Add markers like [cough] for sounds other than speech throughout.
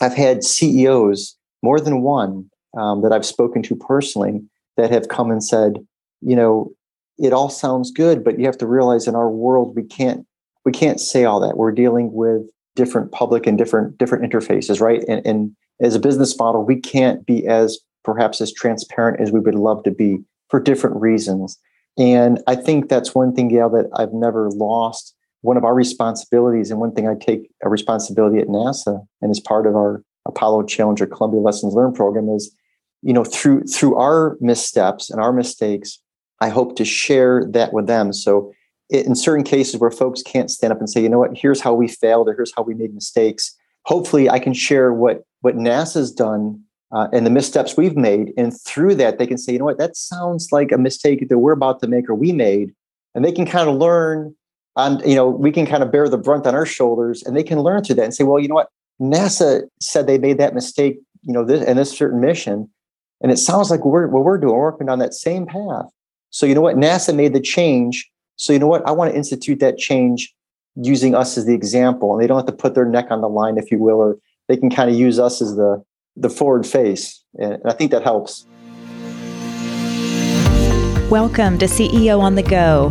I've had CEOs, more than one, um, that I've spoken to personally, that have come and said, you know, it all sounds good, but you have to realize in our world we can't we can't say all that. We're dealing with different public and different different interfaces, right? And, and as a business model, we can't be as perhaps as transparent as we would love to be for different reasons. And I think that's one thing, Gayle, that I've never lost. One of our responsibilities, and one thing I take a responsibility at NASA and as part of our Apollo Challenger Columbia Lessons Learned program is, you know, through through our missteps and our mistakes, I hope to share that with them. So in certain cases where folks can't stand up and say, you know what, here's how we failed or here's how we made mistakes, hopefully I can share what what NASA's done uh, and the missteps we've made. And through that, they can say, you know what, that sounds like a mistake that we're about to make or we made. And they can kind of learn and you know, we can kind of bear the brunt on our shoulders and they can learn through that and say, well, you know what, NASA said they made that mistake, you know, this and this certain mission. And it sounds like we're what we're doing, we're working on that same path. So you know what, NASA made the change. So you know what, I want to institute that change using us as the example. And they don't have to put their neck on the line, if you will, or they can kind of use us as the the forward face. And I think that helps. Welcome to CEO on the Go,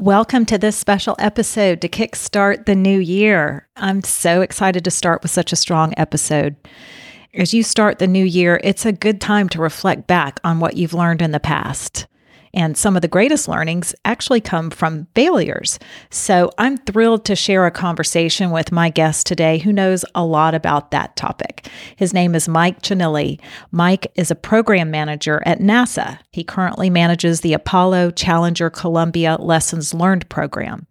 Welcome to this special episode to kickstart the new year. I'm so excited to start with such a strong episode. As you start the new year, it's a good time to reflect back on what you've learned in the past. And some of the greatest learnings actually come from failures. So I'm thrilled to share a conversation with my guest today who knows a lot about that topic. His name is Mike Ciannilli. Mike is a program manager at NASA. He currently manages the Apollo Challenger Columbia Lessons Learned program.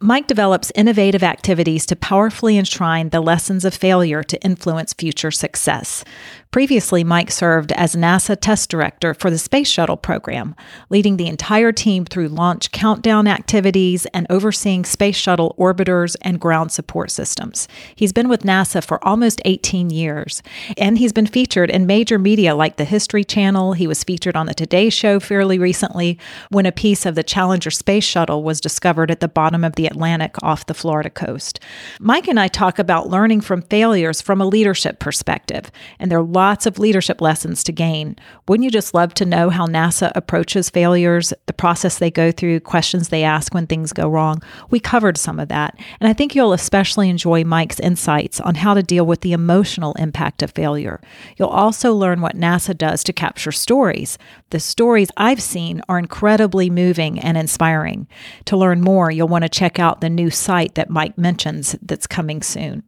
Mike develops innovative activities to powerfully enshrine the lessons of failure to influence future success. Previously, Mike served as NASA test director for the Space Shuttle program, leading the entire team through launch countdown activities and overseeing Space Shuttle orbiters and ground support systems. He's been with NASA for almost 18 years, and he's been featured in major media like the History Channel. He was featured on the Today Show fairly recently when a piece of the Challenger Space Shuttle was discovered at the bottom of the Atlantic off the Florida coast. Mike and I talk about learning from failures from a leadership perspective, and there are lots of leadership lessons to gain. Wouldn't you just love to know how NASA approaches failures, the process they go through, questions they ask when things go wrong? We covered some of that. And I think you'll especially enjoy Mike's insights on how to deal with the emotional impact of failure. You'll also learn what NASA does to capture stories. The stories I've seen are incredibly moving and inspiring. To learn more, you'll want to check out the new site that Mike mentions that's coming soon.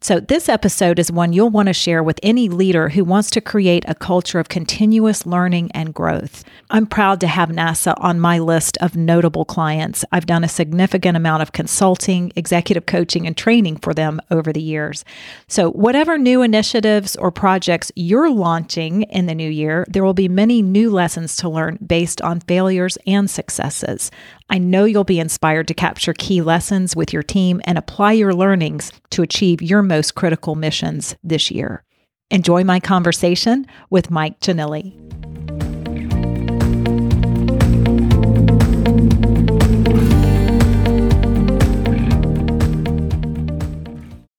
So, this episode is one you'll want to share with any leader who wants to create a culture of continuous learning and growth. I'm proud to have NASA on my list of notable clients. I've done a significant amount of consulting, executive coaching, and training for them over the years. So, whatever new initiatives or projects you're launching in the new year, there will be many new lessons to learn based on failures and successes. I know you'll be inspired to capture key lessons with your team and apply your learnings to achieve your most critical missions this year. Enjoy my conversation with Mike Ciannilli.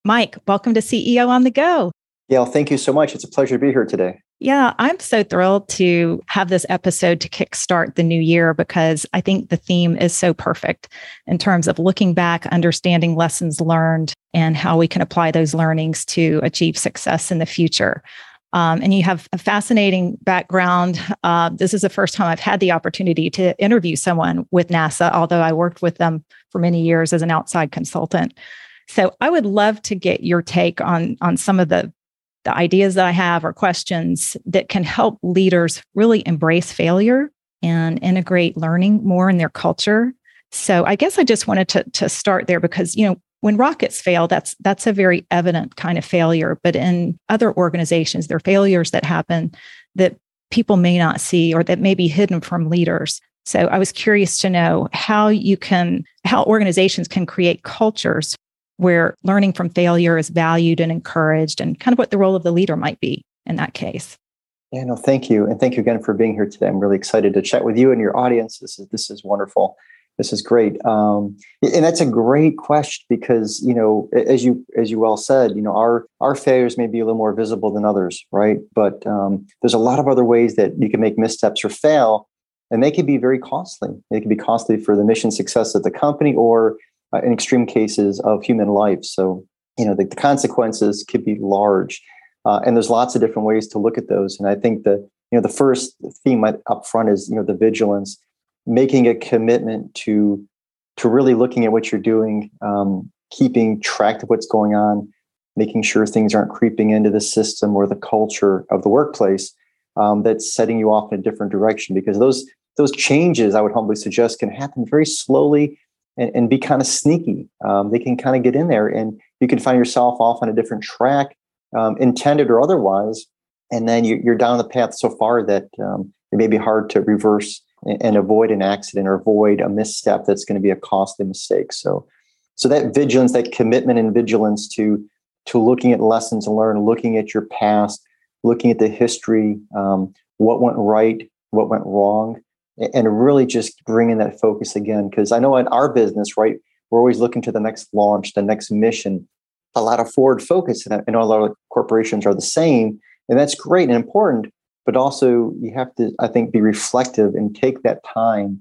Mike, welcome to CEO on the Go. Yeah, thank you so much. It's a pleasure to be here today. Yeah, I'm so thrilled to have this episode to kickstart the new year because I think the theme is so perfect in terms of looking back, understanding lessons learned, and how we can apply those learnings to achieve success in the future. Um, and you have a fascinating background. Uh, this is the first time I've had the opportunity to interview someone with NASA, although I worked with them for many years as an outside consultant. So I would love to get your take on on some of the the ideas that I have or questions that can help leaders really embrace failure and integrate learning more in their culture. So I guess I just wanted to, to start there because, you know, when rockets fail, that's that's a very evident kind of failure. But in other organizations, there are failures that happen that people may not see or that may be hidden from leaders. So I was curious to know how you can, how organizations can create cultures where learning from failure is valued and encouraged and kind of what the role of the leader might be in that case. Yeah, no, thank you. And thank you again for being here today. I'm really excited to chat with you and your audience. This is this is wonderful. This is great. Um, and that's a great question because, you know, as you as you well said, you know, our our failures may be a little more visible than others, right? But um, there's a lot of other ways that you can make missteps or fail, and they can be very costly. They can be costly for the mission success of the company or uh, in extreme cases of human life. So, you know, the, the consequences could be large. Uh, and there's lots of different ways to look at those. And I think the, you know, the first theme up front is, you know, the vigilance making a commitment to to really looking at what you're doing, um, keeping track of what's going on, making sure things aren't creeping into the system or the culture of the workplace um, that's setting you off in a different direction. Because those those changes, I would humbly suggest, can happen very slowly and, and be kind of sneaky. Um, they can kind of get in there, and you can find yourself off on a different track, um, intended or otherwise, and then you, are down the path so far that um, it may be hard to reverse and avoid an accident or avoid a misstep that's going to be a costly mistake. So, so that vigilance, that commitment and vigilance to to looking at lessons learned, looking at your past, looking at the history, um, what went right, what went wrong, and really just bringing that focus again. Because I know in our business, right, we're always looking to the next launch, the next mission. A lot of forward focus, and I know a lot of corporations are the same, and that's great and important but also you have to i think be reflective and take that time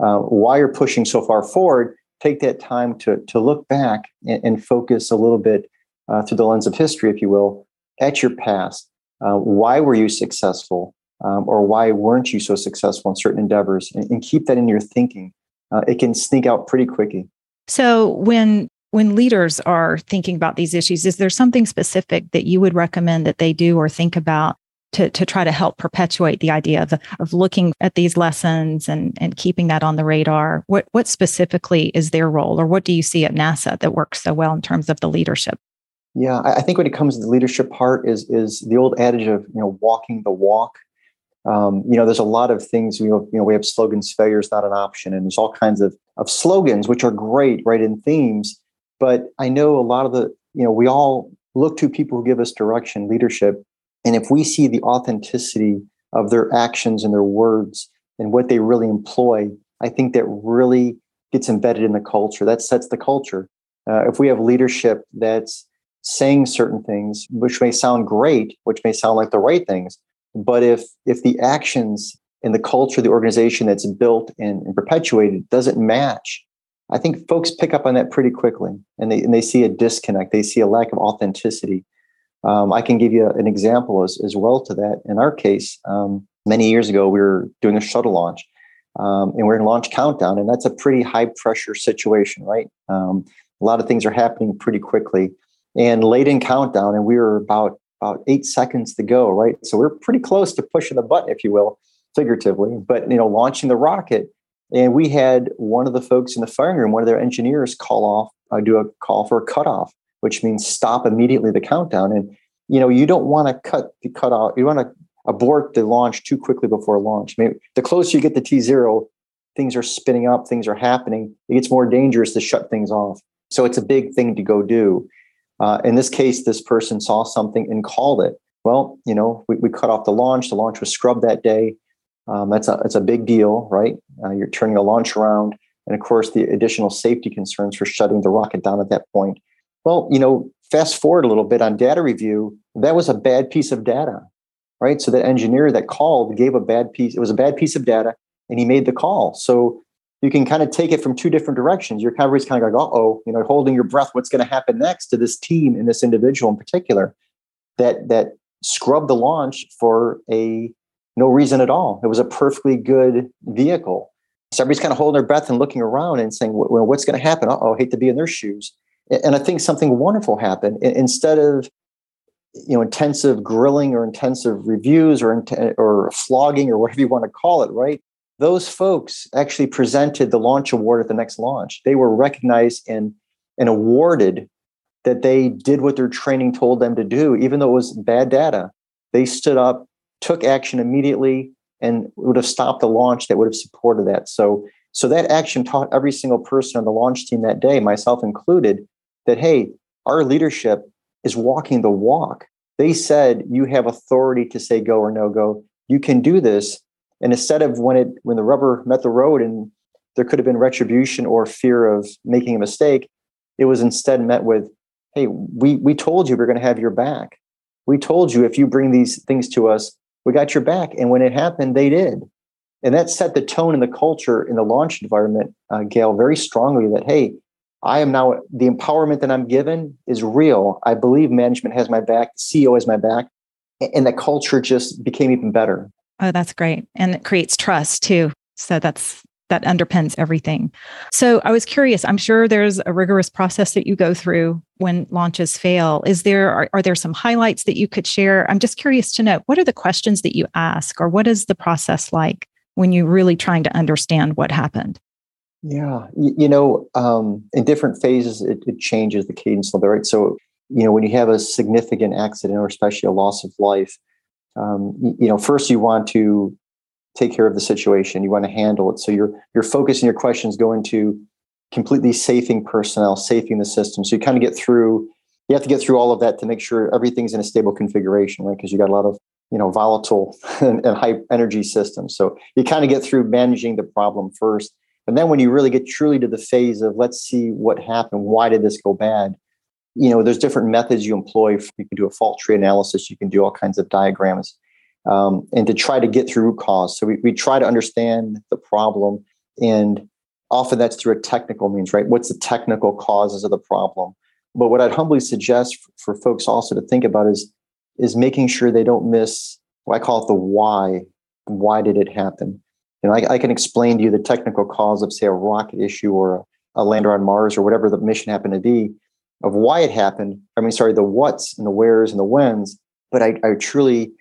uh, while you're pushing so far forward take that time to, to look back and, and focus a little bit uh, through the lens of history if you will at your past uh, why were you successful um, or why weren't you so successful in certain endeavors and, and keep that in your thinking uh, it can sneak out pretty quickly so when when leaders are thinking about these issues is there something specific that you would recommend that they do or think about to, to try to help perpetuate the idea of, of looking at these lessons and, and keeping that on the radar? What, what specifically is their role, or what do you see at NASA that works so well in terms of the leadership? Yeah, I think when it comes to the leadership part is is the old adage of you know walking the walk. Um, you know, there's a lot of things. You know, you know, we have slogans. Failure is not an option, and there's all kinds of of slogans which are great, right, in themes. But I know a lot of the you know we all look to people who give us direction, leadership, and if we see the authenticity of their actions and their words and what they really employ, I think that really gets embedded in the culture. That sets the culture. Uh, if we have leadership that's saying certain things, which may sound great, which may sound like the right things, but if if the actions and the culture, the organization that's built and, and perpetuated doesn't match, I think folks pick up on that pretty quickly, and they and they see a disconnect. They see a lack of authenticity. Um, I can give you an example as, as well to that. In our case, um, many years ago, we were doing a shuttle launch um, and we're in launch countdown, and that's a pretty high pressure situation, right? Um, a lot of things are happening pretty quickly. And late in countdown, and we were about about eight seconds to go, right? So we're pretty close to pushing the button, if you will, figuratively. But you know, launching the rocket, and we had one of the folks in the firing room, one of their engineers, call off, uh, do a call for a cutoff which means stop immediately the countdown. And you know, you don't want to cut the cut off. You want to abort the launch too quickly before launch. Maybe the closer you get to T zero, things are spinning up, things are happening. It gets more dangerous to shut things off. So it's a big thing to go do. Uh, in this case, this person saw something and called it. Well, you know, we, we cut off the launch. The launch was scrubbed that day. Um, that's a that's a big deal, right? Uh, you're turning a launch around, and of course, the additional safety concerns for shutting the rocket down at that point well, you know, fast forward a little bit on data review, that was a bad piece of data, right? So the engineer that called gave a bad piece, it was a bad piece of data, and he made the call. So you can kind of take it from two different directions. Kind of kind of like, oh, you know, holding your breath. What's going to happen next to this team and this individual in particular that that scrubbed the launch for a no reason at all. It was a perfectly good vehicle. So everybody's kind of holding their breath and looking around and saying, well, what's going to happen? Uh oh, hate to be in their shoes and I think something wonderful happened. Instead of you know intensive grilling or intensive reviews or or flogging or whatever you want to call it, right? Those folks actually presented the launch award at the next launch. They were recognized and and awarded that they did what their training told them to do, even though it was bad data. They stood up took action immediately and would have stopped the launch that would have supported that. So, so that action taught every single person on the launch team that day, myself included, that hey, our leadership is walking the walk. They said you have authority to say go or no go. You can do this. And instead of when it when the rubber met the road and there could have been retribution or fear of making a mistake, it was instead met with, hey, we we told you we're going to have your back. We told you if you bring these things to us, we got your back. And when it happened, they did. And that set the tone in the culture in the launch environment, uh, Gayle, very strongly that, hey, I am now, the empowerment that I'm given is real. I believe management has my back, CEO has my back. And the culture just became even better. Oh, that's great. And it creates trust too. So that's that underpins everything. So I was curious, I'm sure there's a rigorous process that you go through when launches fail. Is there are, are there some highlights that you could share? I'm just curious to know what are the questions that you ask or what is the process like when you're really trying to understand what happened? Yeah, you, you know, um, in different phases, it, it changes the cadence of it, right? So, you know, when you have a significant accident or especially a loss of life, um, you, know, first you want to take care of the situation. You want to handle it. So your your focus and your questions go into completely safing personnel, safing the system. So you kind of get through. You have to get through all of that to make sure everything's in a stable configuration, right? Because you got a lot of you know volatile [laughs] and, and high energy systems. So you kind of get through managing the problem first, and then when you really get truly to the phase of let's see what happened, why did this go bad? You know, there's different methods you employ. You can do a fault tree analysis. You can do all kinds of diagrams um, and to try to get through root cause. So we, we try to understand the problem, and often that's through a technical means, right? What's the technical causes of the problem? But what I'd humbly suggest for, folks also to think about is is making sure they don't miss what I call it the why. Why did it happen? You know, I, I can explain to you the technical cause of, say, a rocket issue or a, a lander on Mars or whatever the mission happened to be, of why it happened. I mean, sorry, the what's and the where's and the when's. But I, I truly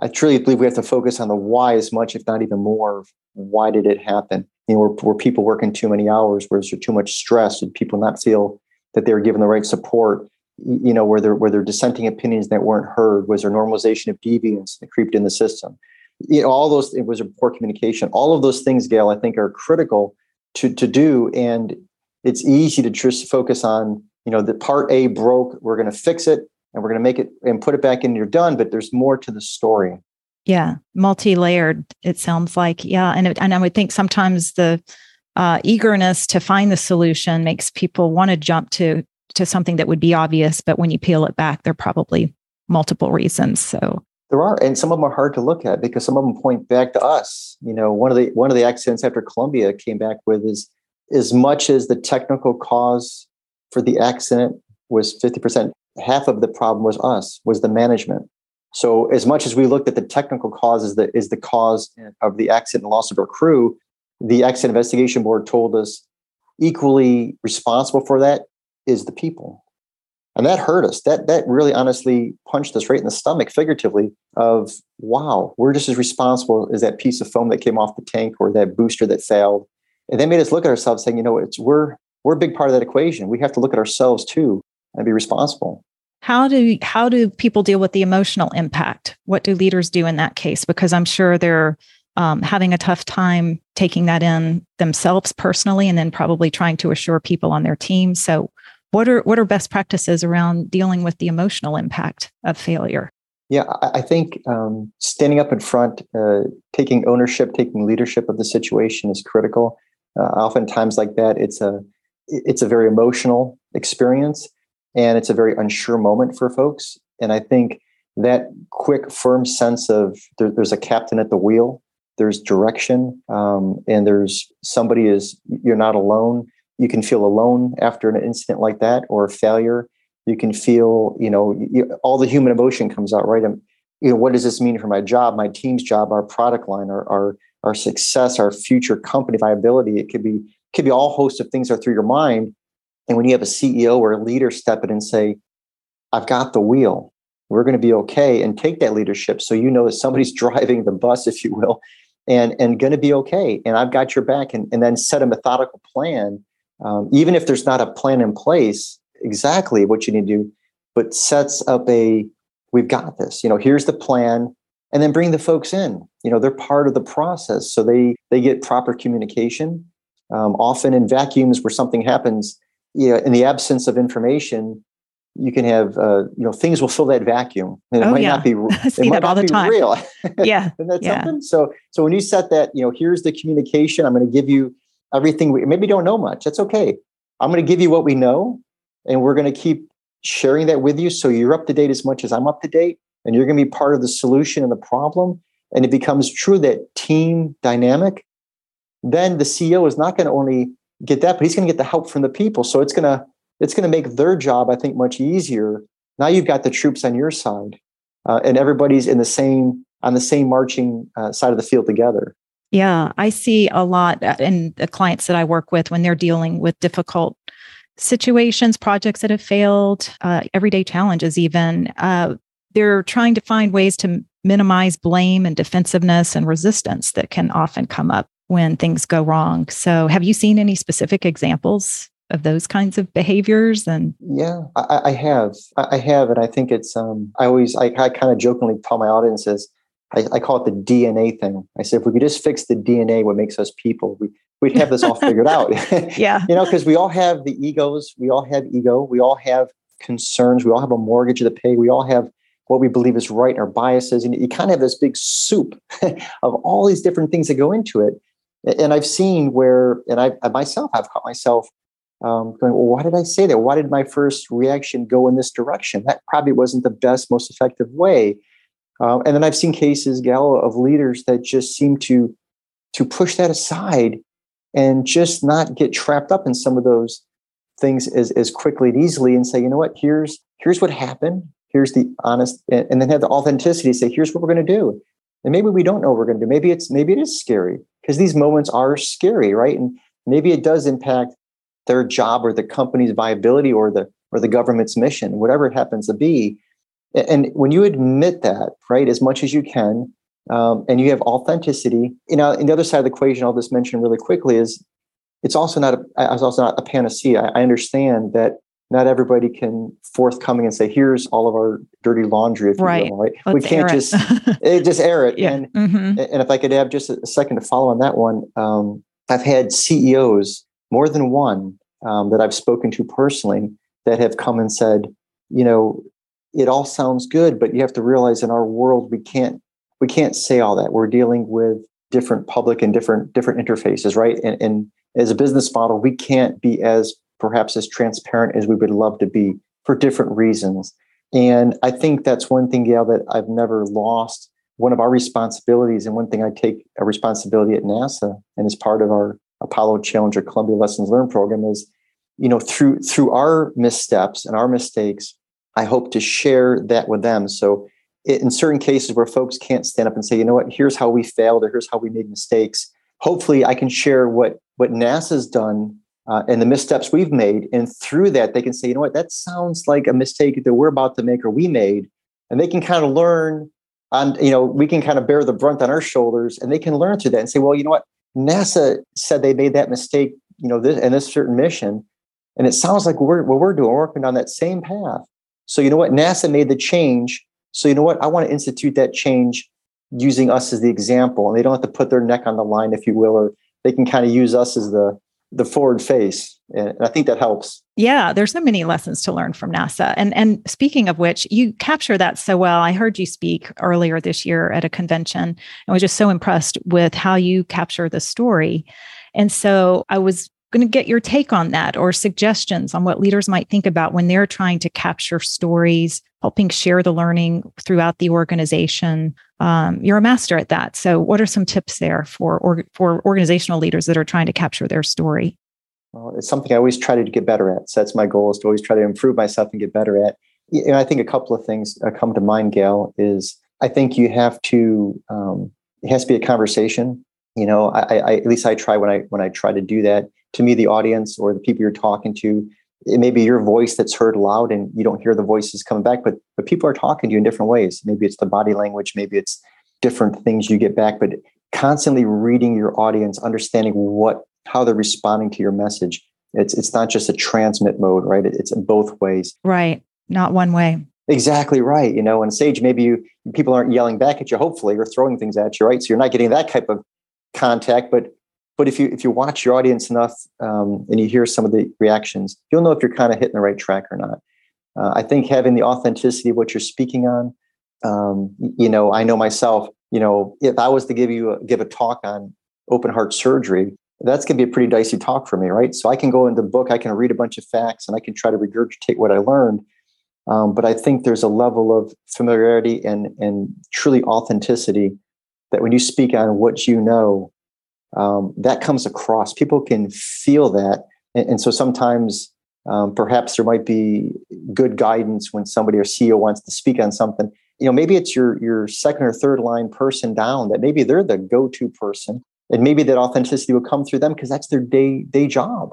I truly believe we have to focus on the why as much, if not even more. Why did it happen? You know, were, were people working too many hours? Was there too much stress? Did people not feel that they were given the right support? You know, were there were there dissenting opinions that weren't heard? Was there normalization of deviance that creeped in the system? You know, all those it was a poor communication. All of those things, Gayle, I think are critical to to do. And it's easy to just focus on, you know, the part A broke, we're going to fix it and we're going to make it and put it back in you're done but there's more to the story. Yeah multi-layered it sounds like yeah and, it, and i would think sometimes the uh, eagerness to find the solution makes people want to jump to to something that would be obvious but when you peel it back there are probably multiple reasons so. There are and some of them are hard to look at because some of them point back to us. You know one of the one of the accidents after columbia came back with is as much as the technical cause for the accident was 50% half of the problem was us, was the management. So as much as we looked at the technical causes that is the, cause of the accident and loss of our crew, the accident investigation board told us equally responsible for that is the people. And that hurt us. That that really honestly punched us right in the stomach, figuratively, of wow, we're just as responsible as that piece of foam that came off the tank or that booster that failed. And they made us look at ourselves saying, you know, it's we're we're a big part of that equation. We have to look at ourselves too and be responsible. How do how do people deal with the emotional impact? What do leaders do in that case? Because i'm sure they're um, having a tough time taking that in themselves personally and then probably trying to assure people on their team. So what are what are best practices around dealing with the emotional impact of failure? Yeah i think um, standing up in front uh, taking ownership taking leadership of the situation is critical. Uh, oftentimes like that it's a it's a very emotional experience and it's a very unsure moment for folks. And I think that quick, firm sense of there, there's a captain at the wheel, there's direction, um, and there's somebody is you're not alone. You can feel alone after an incident like that or a failure. You can feel, you know, you, all the human emotion comes out, right? And, you know, what does this mean for my job, my team's job, our product line, our our, our success, our future company viability? It could be could be all host of things are through your mind and when you have a CEO or a leader step in and say, I've got the wheel, we're going to be okay, and take that leadership so you know that somebody's [laughs] driving the bus, if you will, and, and going to be okay. And I've got your back, and, and then set a methodical plan. Um, even if there's not a plan in place, exactly what you need to do, but sets up a we've got this. You know, here's the plan. and then bring the folks in. You know, they're part of the process, so they they get proper communication. Um, often in vacuums where something happens, you know, in the absence of information, you can have uh, you know things will fill that vacuum and it oh, might yeah. not be [laughs] I see that all the time. real [laughs] yeah [laughs] Isn't that yeah. something so so when you set that you know here's the communication i'm going to give you everything we maybe don't know much that's okay i'm going to give you what we know and we're going to keep sharing that with you so you're up to date as much as i'm up to date and you're going to be part of the solution and the problem and it becomes true that team dynamic then the ceo is not going to only get that but he's going to get the help from the people so it's going to it's going to make their job, I think, much easier. Now you've got the troops on your side, uh, and everybody's in the same on the same marching uh, side of the field together. Yeah, I see a lot in the clients that I work with when they're dealing with difficult situations, projects that have failed, uh, everyday challenges, even. Uh, they're trying to find ways to minimize blame and defensiveness and resistance that can often come up when things go wrong. So, have you seen any specific examples of those kinds of behaviors? And yeah i, I have. I have and i think it's um i always i, I kind of jokingly tell my audiences I, I, call it the dna thing. I said if we could just fix the dna what makes us people we, we'd have this all figured out. [laughs] Yeah. [laughs] You know because we all have the egos we all have ego we all have concerns we all have a mortgage to pay we all have what we believe is right and our biases and you kind of have this big soup [laughs] of all these different things that go into it and i've seen where and i, I myself i've caught myself um, going, well, why did I say that? Why did my first reaction go in this direction? That probably wasn't the best, most effective way. Um, and then I've seen cases, Gal, of leaders that just seem to to push that aside and just not get trapped up in some of those things as, as quickly and easily and say, you know what, here's here's what happened. Here's the honest, and then have the authenticity. Say, here's what we're going to do. And maybe we don't know what we're going to do. Maybe it's maybe it is scary because these moments are scary, right? And maybe it does impact their job or the company's viability or the or the government's mission, whatever it happens to be. And when you admit that, right, as much as you can, um, and you have authenticity, you know, in the other side of the equation, I'll just mention really quickly is it's also not a, it's also not a panacea. I understand that not everybody can forthcoming and say, "Here's all of our dirty laundry," if right. you will. Right? Let's we can't just it. just air it. [laughs] Yeah. And, mm-hmm. and if I could have just a second to follow on that one, um, I've had CEOs more than one um, that I've spoken to personally that have come and said, you know, it all sounds good, but you have to realize in our world we can't we can't say all that. We're dealing with different public and different different interfaces, right? And, and as a business model, we can't be as perhaps as transparent as we would love to be for different reasons. And I think that's one thing, Gayle, that I've never lost. One of our responsibilities, and one thing I take a responsibility at NASA, and as part of our Apollo Challenger Columbia Lessons Learned program is, you know, through through our missteps and our mistakes, I hope to share that with them. So in certain cases where folks can't stand up and say, you know what, here's how we failed or here's how we made mistakes, hopefully I can share what what NASA's done uh, and the missteps we've made, and through that they can say, you know what, that sounds like a mistake that we're about to make or we made, and they can kind of learn. And you know, we can kind of bear the brunt on our shoulders, and they can learn through that and say, well, you know what, NASA said they made that mistake, you know, this and this certain mission, and it sounds like we're what we're doing, we're working on that same path. So you know what, NASA made the change. So you know what, I want to institute that change using us as the example, and they don't have to put their neck on the line, if you will, or they can kind of use us as the the forward face and i think that helps. Yeah there's so many lessons to learn from nasa. And and speaking of which you capture that so well. I heard you speak earlier this year at a convention and was just so impressed with how you capture the story. And so i was going to get your take on that or suggestions on what leaders might think about when they're trying to capture stories helping share the learning throughout the organization. Um, you're a master at that. So what are some tips there for or, for organizational leaders that are trying to capture their story? Well, it's something i always try to get better at. So that's my goal is to always try to improve myself and get better at. And i think a couple of things come to mind gayle is i think you have to um, it has to be a conversation. You know I, I at least i try when i when i try to do that to me the audience or the people you're talking to it may be your voice that's heard loud and you don't hear the voices coming back but but people are talking to you in different ways maybe it's the body language maybe it's different things you get back but constantly reading your audience understanding what how they're responding to your message it's it's not just a transmit mode right it's both ways right not one way Exactly right. You know, on stage, maybe you people aren't yelling back at you, hopefully, or throwing things at you, right? So you're not getting that type of contact. But but if you if you watch your audience enough um, and you hear some of the reactions, you'll know if you're kind of hitting the right track or not. Uh, I think having the authenticity of what you're speaking on, um, you know, I know myself. You know, if I was to give you a, give a talk on open heart surgery, that's going to be a pretty dicey talk for me, right? So I can go into the book, I can read a bunch of facts, and I can try to regurgitate what I learned um, but I think there's a level of familiarity and, and truly authenticity that when you speak on what you know, um, that comes across. People can feel that. And, and so sometimes um, perhaps there might be good guidance when somebody or CEO wants to speak on something. You know, maybe it's your your second or third line person down that maybe they're the go-to person, and maybe that authenticity will come through them because that's their day day job.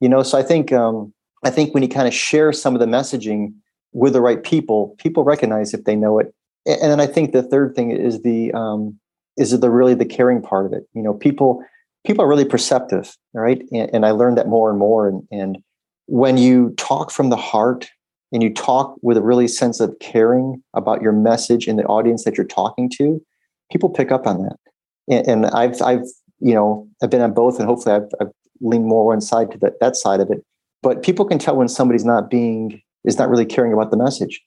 You know, so I think um, I think when you kind of share some of the messaging with the right people, people recognize if they know it. And then I think the third thing is the um, is it the really the caring part of it. You know, people people are really perceptive, right? And, and I learned that more and more. And, and when you talk from the heart and you talk with a really sense of caring about your message and the audience that you're talking to, people pick up on that. And, and I've I've you know I've been on both, and hopefully I've, I've leaned more one side to that that side of it. But people can tell when somebody's not being is not really caring about the message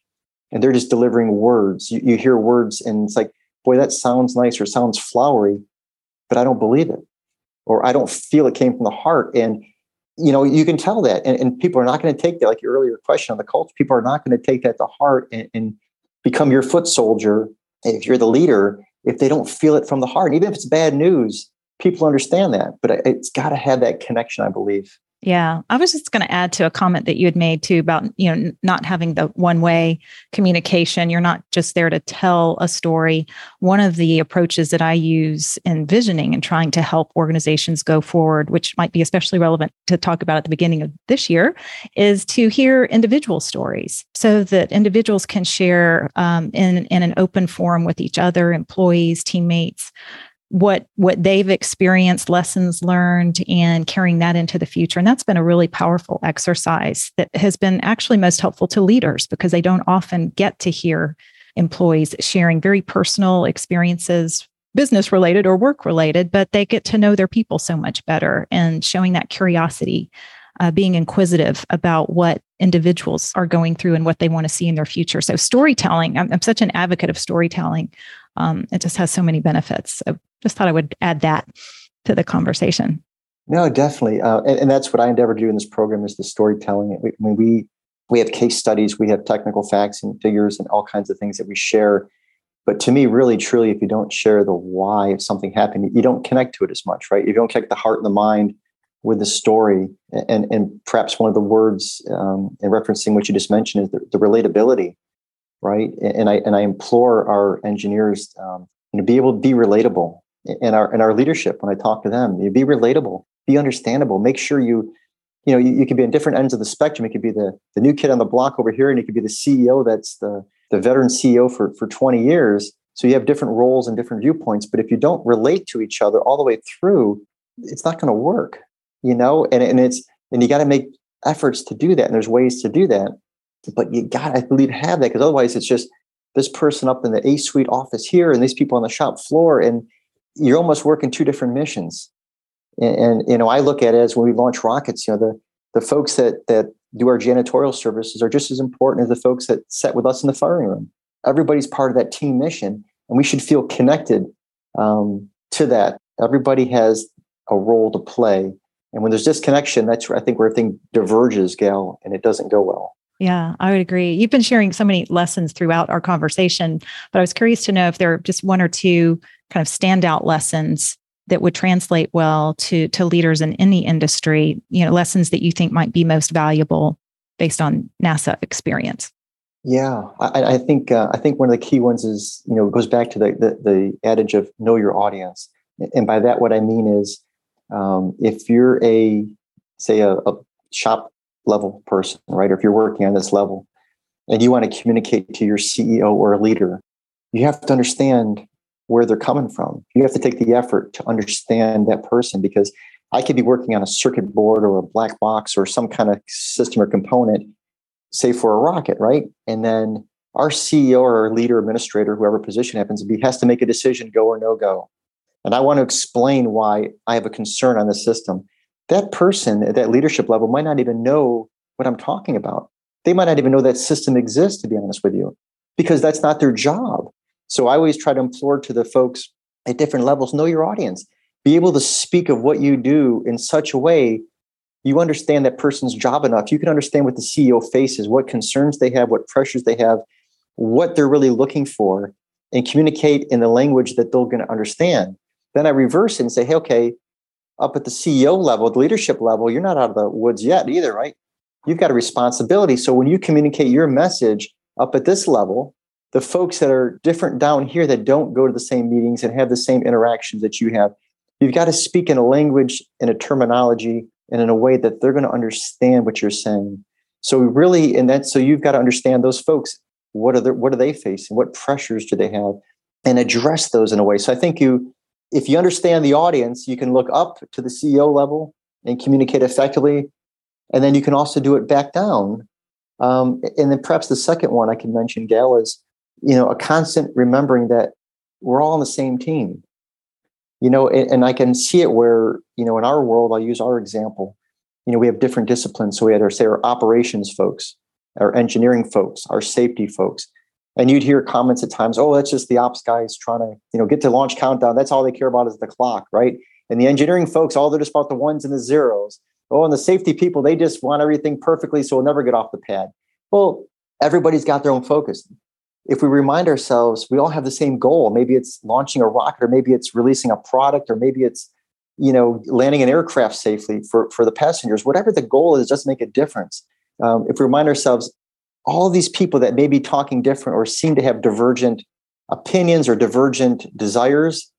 and they're just delivering words you, you hear words and it's like boy that sounds nice or sounds flowery but i don't believe it. Or i don't feel it came from the heart. And you know you can tell that and, and people are not going to take that like your earlier question on the culture people are not going to take that to heart and, and become your foot soldier if you're the leader if they don't feel it from the heart. Even if it's bad news people understand that but it's got to have that connection i believe yeah, I was just going to add to a comment that you had made too about you know not having the one way communication. You're not just there to tell a story. One of the approaches that I use in visioning and trying to help organizations go forward, which might be especially relevant to talk about at the beginning of this year, is to hear individual stories so that individuals can share um, in in an open forum with each other, employees, teammates, what what they've experienced lessons learned and carrying that into the future. And that's been a really powerful exercise that has been actually most helpful to leaders because they don't often get to hear employees sharing very personal experiences business related or work related but they get to know their people so much better and showing that curiosity uh, being inquisitive about what individuals are going through and what they want to see in their future. So storytelling i'm, I'm such an advocate of storytelling um, it just has so many benefits. So just thought I would add that to the conversation. No, definitely, uh, and, and, that's what I endeavor to do in this program is the storytelling. I mean, we we have case studies, we have technical facts and figures, and all kinds of things that we share. But to me, really, truly, if you don't share the why of something happening, you don't connect to it as much, right? If you don't connect the heart and the mind with the story, and and perhaps one of the words um, in referencing what you just mentioned is the, the relatability right? And I and I implore our engineers um, you know, be able to be relatable in our in our leadership when I talk to them. You be relatable, be understandable. Make sure you you know you, you could be on different ends of the spectrum. It could be the the new kid on the block over here, and you could be the CEO that's the the veteran CEO for for 20 years. So you have different roles and different viewpoints. But if you don't relate to each other all the way through, it's not going to work. You know, and and it's and you got to make efforts to do that. And there's ways to do that but you got I believe, have that because otherwise it's just this person up in the A suite office here and these people on the shop floor, and you're almost working two different missions. And, and, you know, I look at it as when we launch rockets, you know, the the folks that that do our janitorial services are just as important as the folks that sat with us in the firing room. Everybody's part of that team mission, and we should feel connected um, to that. Everybody has a role to play, and when there's disconnection, that's I think where thing diverges, Gal, and it doesn't go well. Yeah, I would agree. You've been sharing so many lessons throughout our conversation, but I was curious to know if there are just one or two kind of standout lessons that would translate well to to leaders in any industry, you know, lessons that you think might be most valuable based on NASA experience. Yeah, I, I think uh, I think one of the key ones is you know it goes back to the, the, the adage of know your audience, and by that what I mean is um, if you're a say a, a shop level person, right? Or if you're working on this level and you want to communicate to your CEO or a leader, you have to understand where they're coming from. You have to take the effort to understand that person because I could be working on a circuit board or a black box or some kind of system or component, say for a rocket, right? And then our CEO or leader, administrator, whoever position happens to be, has to make a decision go or no go. And I want to explain why I have a concern on the system. That person at that leadership level might not even know what I'm talking about. They might not even know that system exists, to be honest with you, because that's not their job. So I always try to implore to the folks at different levels know your audience, be able to speak of what you do in such a way you understand that person's job enough. You can understand what the CEO faces, what concerns they have, what pressures they have, what they're really looking for, and communicate in the language that they're going to understand. Then I reverse it and say, hey, okay, up at the CEO level, the leadership level, you're not out of the woods yet either, right? You've got a responsibility. So when you communicate your message up at this level, the folks that are different down here that don't go to the same meetings and have the same interactions that you have, you've got to speak in a language and a terminology and in a way that they're going to understand what you're saying. So really, and that so you've got to understand those folks. What are they, what are they facing? What pressures do they have? And address those in a way. So I think you if you understand the audience, you can look up to the CEO level and communicate effectively. And then you can also do it back down. Um, and then perhaps the second one I can mention, Gayle, is you know a constant remembering that we're all on the same team. You know, and, and I can see it where you know in our world, I'll use our example. You know, we have different disciplines. So we had our say our operations folks, our engineering folks, our safety folks and you'd hear comments at times, oh, that's just the ops guys trying to, you know, get to launch countdown. That's all they care about is the clock, right? And the engineering folks, all they're just about the ones and the zeros. Oh, and the safety people, they just want everything perfectly, so we'll never get off the pad. Well, everybody's got their own focus. If we remind ourselves, we all have the same goal. Maybe it's launching a rocket, or maybe it's releasing a product, or maybe it's, you know, landing an aircraft safely for, for the passengers. Whatever the goal is, just make a difference. Um, if we remind ourselves, all these people that may be talking different or seem to have divergent opinions or divergent desires,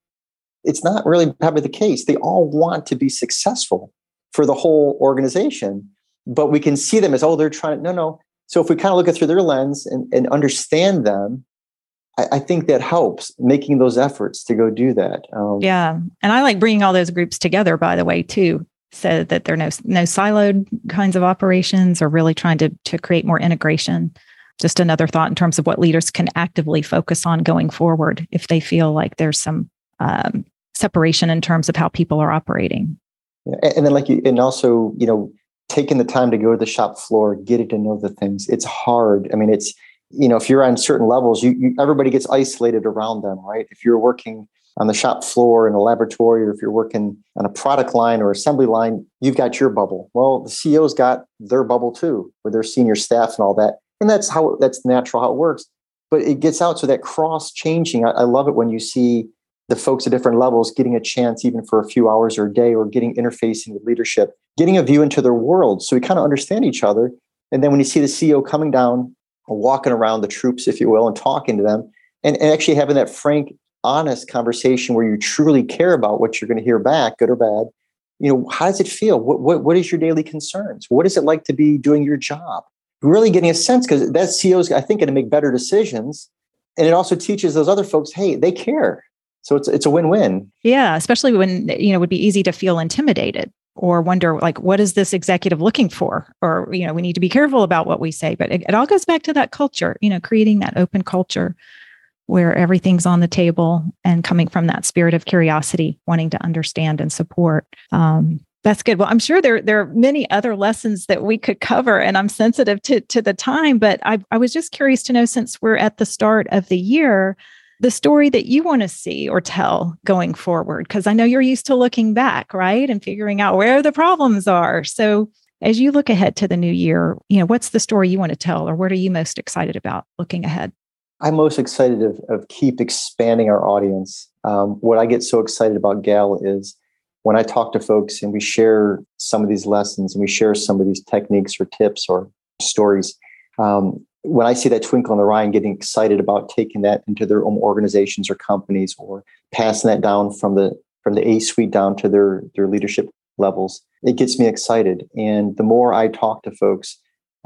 it's not really probably the case. They all want to be successful for the whole organization, but we can see them as, oh, they're trying no, no. So if we kind of look at through their lens and, and understand them, I, I, think that helps making those efforts to go do that. Um, yeah. And I like bringing all those groups together, by the way, too so that there are no no siloed kinds of operations or really trying to to create more integration. Just another thought in terms of what leaders can actively focus on going forward if they feel like there's some um, separation in terms of how people are operating. Yeah. and then like you and also you know taking the time to go to the shop floor getting to know the things it's hard. I mean it's you know if you're on certain levels you, you everybody gets isolated around them right? If you're working on the shop floor in a laboratory, or if you're working on a product line or assembly line, you've got your bubble. Well, the CEO's got their bubble too, with their senior staff and all that. And that's how that's natural how it works. But it gets out so that cross changing. I, I love it when you see the folks at different levels getting a chance, even for a few hours or a day, or getting interfacing with leadership, getting a view into their world. So we kind of understand each other. And then when you see the CEO coming down, walking around the troops, if you will, and talking to them, and, and actually having that frank honest conversation where you truly care about what you're going to hear back, good or bad, you know, how does it feel? What, what, what is your daily concerns? What is it like to be doing your job? Really getting a sense because that CEO's, I think, going to make better decisions. And it also teaches those other folks, hey, they care. So it's it's a win-win. Yeah, especially when you know it would be easy to feel intimidated or wonder like what is this executive looking for or you know we need to be careful about what we say but it, it all goes back to that culture you know creating that open culture where everything's on the table and coming from that spirit of curiosity, wanting to understand and support. Um, that's good. Well, I'm sure there there are many other lessons that we could cover, and I'm sensitive to to the time. But I, I was just curious to know, since we're at the start of the year, the story that you want to see or tell going forward, because I know you're used to looking back, right, and figuring out where the problems are. So, as you look ahead to the new year, you know, what's the story you want to tell, or what are you most excited about looking ahead? I'm most excited of, of keep expanding our audience. Um, what I get so excited about Gal is when I talk to folks and we share some of these lessons and we share some of these techniques or tips or stories. Um, when I see that twinkle in the eye and getting excited about taking that into their own organizations or companies or passing that down from the from the A suite down to their their leadership levels, it gets me excited. And the more I talk to folks,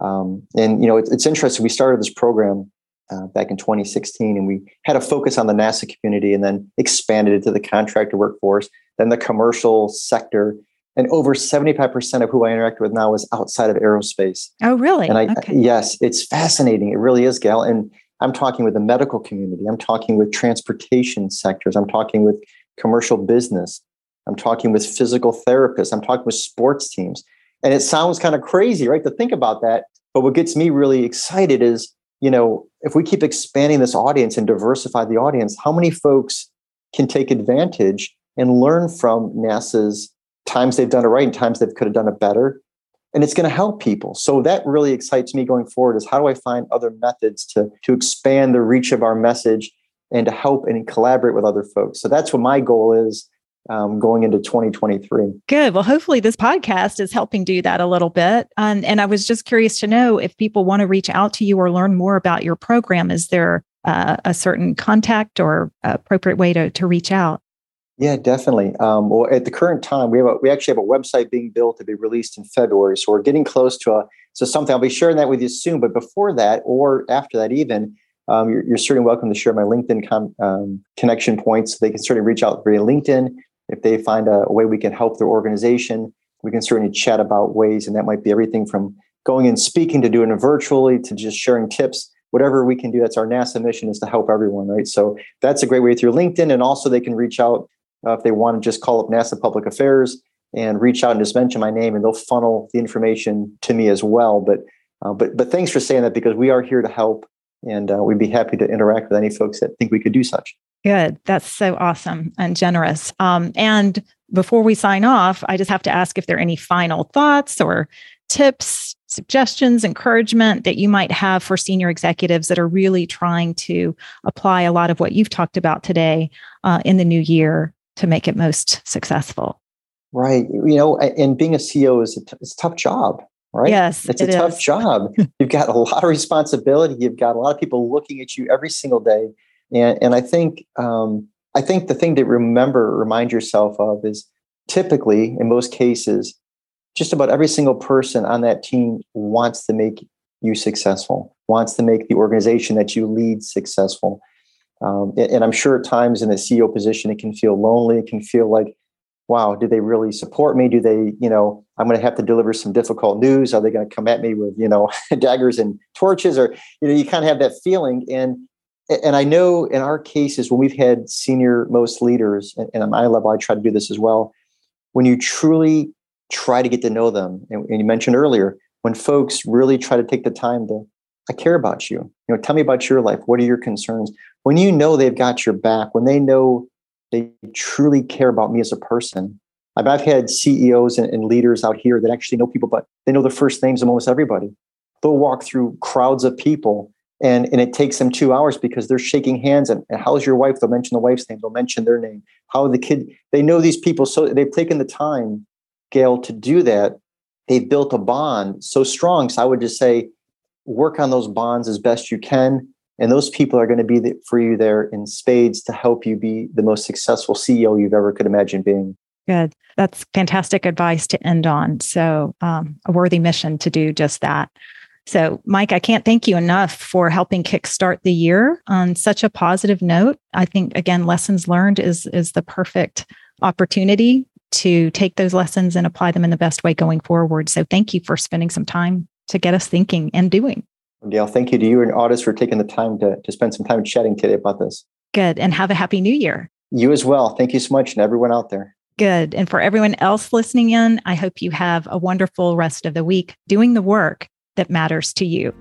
um, and you know, it, it's interesting. We started this program uh, back in 2016, and we had a focus on the NASA community, and then expanded it to the contractor workforce, then the commercial sector, and over 75% of who I interact with now is outside of aerospace. Oh, really? And I, okay. yes, it's fascinating. It really is, Gayle. And I'm talking with the medical community. I'm talking with transportation sectors. I'm talking with commercial business. I'm talking with physical therapists. I'm talking with sports teams. And it sounds kind of crazy, right, to think about that. But what gets me really excited is, you know, if we keep expanding this audience and diversify the audience, how many folks can take advantage and learn from NASA's times they've done it right and times they could have done it better? And it's going to help people. So that really excites me going forward is how do I find other methods to, to expand the reach of our message and to help and collaborate with other folks. So that's what my goal is um, going into 2023. Good. Well, hopefully this podcast is helping do that a little bit. Um, and I was just curious to know if people want to reach out to you or learn more about your program, is there uh, a certain contact or appropriate way to, to reach out? Yeah, definitely. Um, well, at the current time, we have a, we actually have a website being built to be released in February, so we're getting close to a so something. I'll be sharing that with you soon. But before that, or after that, even um, you're, you're, certainly welcome to share my LinkedIn com, um, connection points. So They can certainly reach out via LinkedIn if they find a, a, way we can help their organization. We can certainly chat about ways, and that might be everything from going and speaking to doing it virtually to just sharing tips. Whatever we can do, that's our NASA mission is to help everyone, right? So that's a great way through LinkedIn, and also they can reach out uh, if they want to just call up NASA Public Affairs and reach out and just mention my name, and they'll funnel the information to me as well. But uh, but but thanks for saying that because we are here to help, and uh, we'd be happy to interact with any folks that think we could do such. Good. That's so awesome and generous. Um, and before we sign off, I just have to ask if there are any final thoughts or tips, suggestions, encouragement that you might have for senior executives that are really trying to apply a lot of what you've talked about today uh, in the new year to make it most successful. Right. You know, and being a CEO is a, t- it's a tough job, right? Yes. It's a tough [laughs] job. You've got a lot of responsibility. You've got a lot of people looking at you every single day. And, and I think um, I think the thing to remember, remind yourself of is typically, in most cases, just about every single person on that team wants to make you successful, wants to make the organization that you lead successful. Um, and, and I'm sure at times in the CEO position, it can feel lonely. It can feel like, wow, do they really support me? Do they, you know, I'm going to have to deliver some difficult news. Are they going to come at me with, you know, [laughs] daggers and torches? Or, you know, you kind of have that feeling. And and I know in our cases when we've had senior most leaders, and, and at my level, I try to do this as well. When you truly try to get to know them, and, and you mentioned earlier, when folks really try to take the time to, I care about you. You know, tell me about your life. What are your concerns? when you know they've got your back, when they know they truly care about me as a person. I've, I've had CEOs and, and leaders out here that actually know people, but they know the first names of almost everybody. They'll walk through crowds of people and, and it takes them two hours because they're shaking hands and, and how's your wife? They'll mention the wife's name, they'll mention their name. How the kid, they know these people. So they've taken the time, Gayle, to do that. They've built a bond so strong. So I would just say, work on those bonds as best you can and those people are going to be for you there in spades to help you be the most successful CEO you've ever could imagine being. Good. That's fantastic advice to end on. So, um, a worthy mission to do just that. So, Mike, I can't thank you enough for helping kickstart the year on such a positive note. I think again, lessons learned is is the perfect opportunity to take those lessons and apply them in the best way going forward. So, thank you for spending some time to get us thinking and doing. Gayle, thank you to you and Audis for taking the time to, to spend some time chatting today about this. Good. And have a happy new year. You as well. Thank you so much, and everyone out there. Good. And for everyone else listening in, I hope you have a wonderful rest of the week doing the work that matters to you.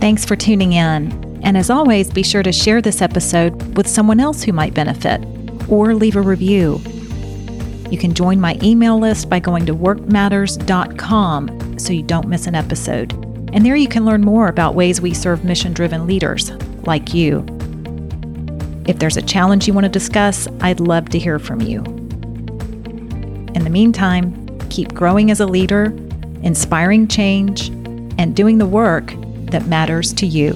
Thanks for tuning in. And as always, be sure to share this episode with someone else who might benefit or leave a review. You can join my email list by going to workmatters.com so you don't miss an episode. And there you can learn more about ways we serve mission driven leaders like you. If there's a challenge you want to discuss, I'd love to hear from you. In the meantime, keep growing as a leader, inspiring change, and doing the work that matters to you.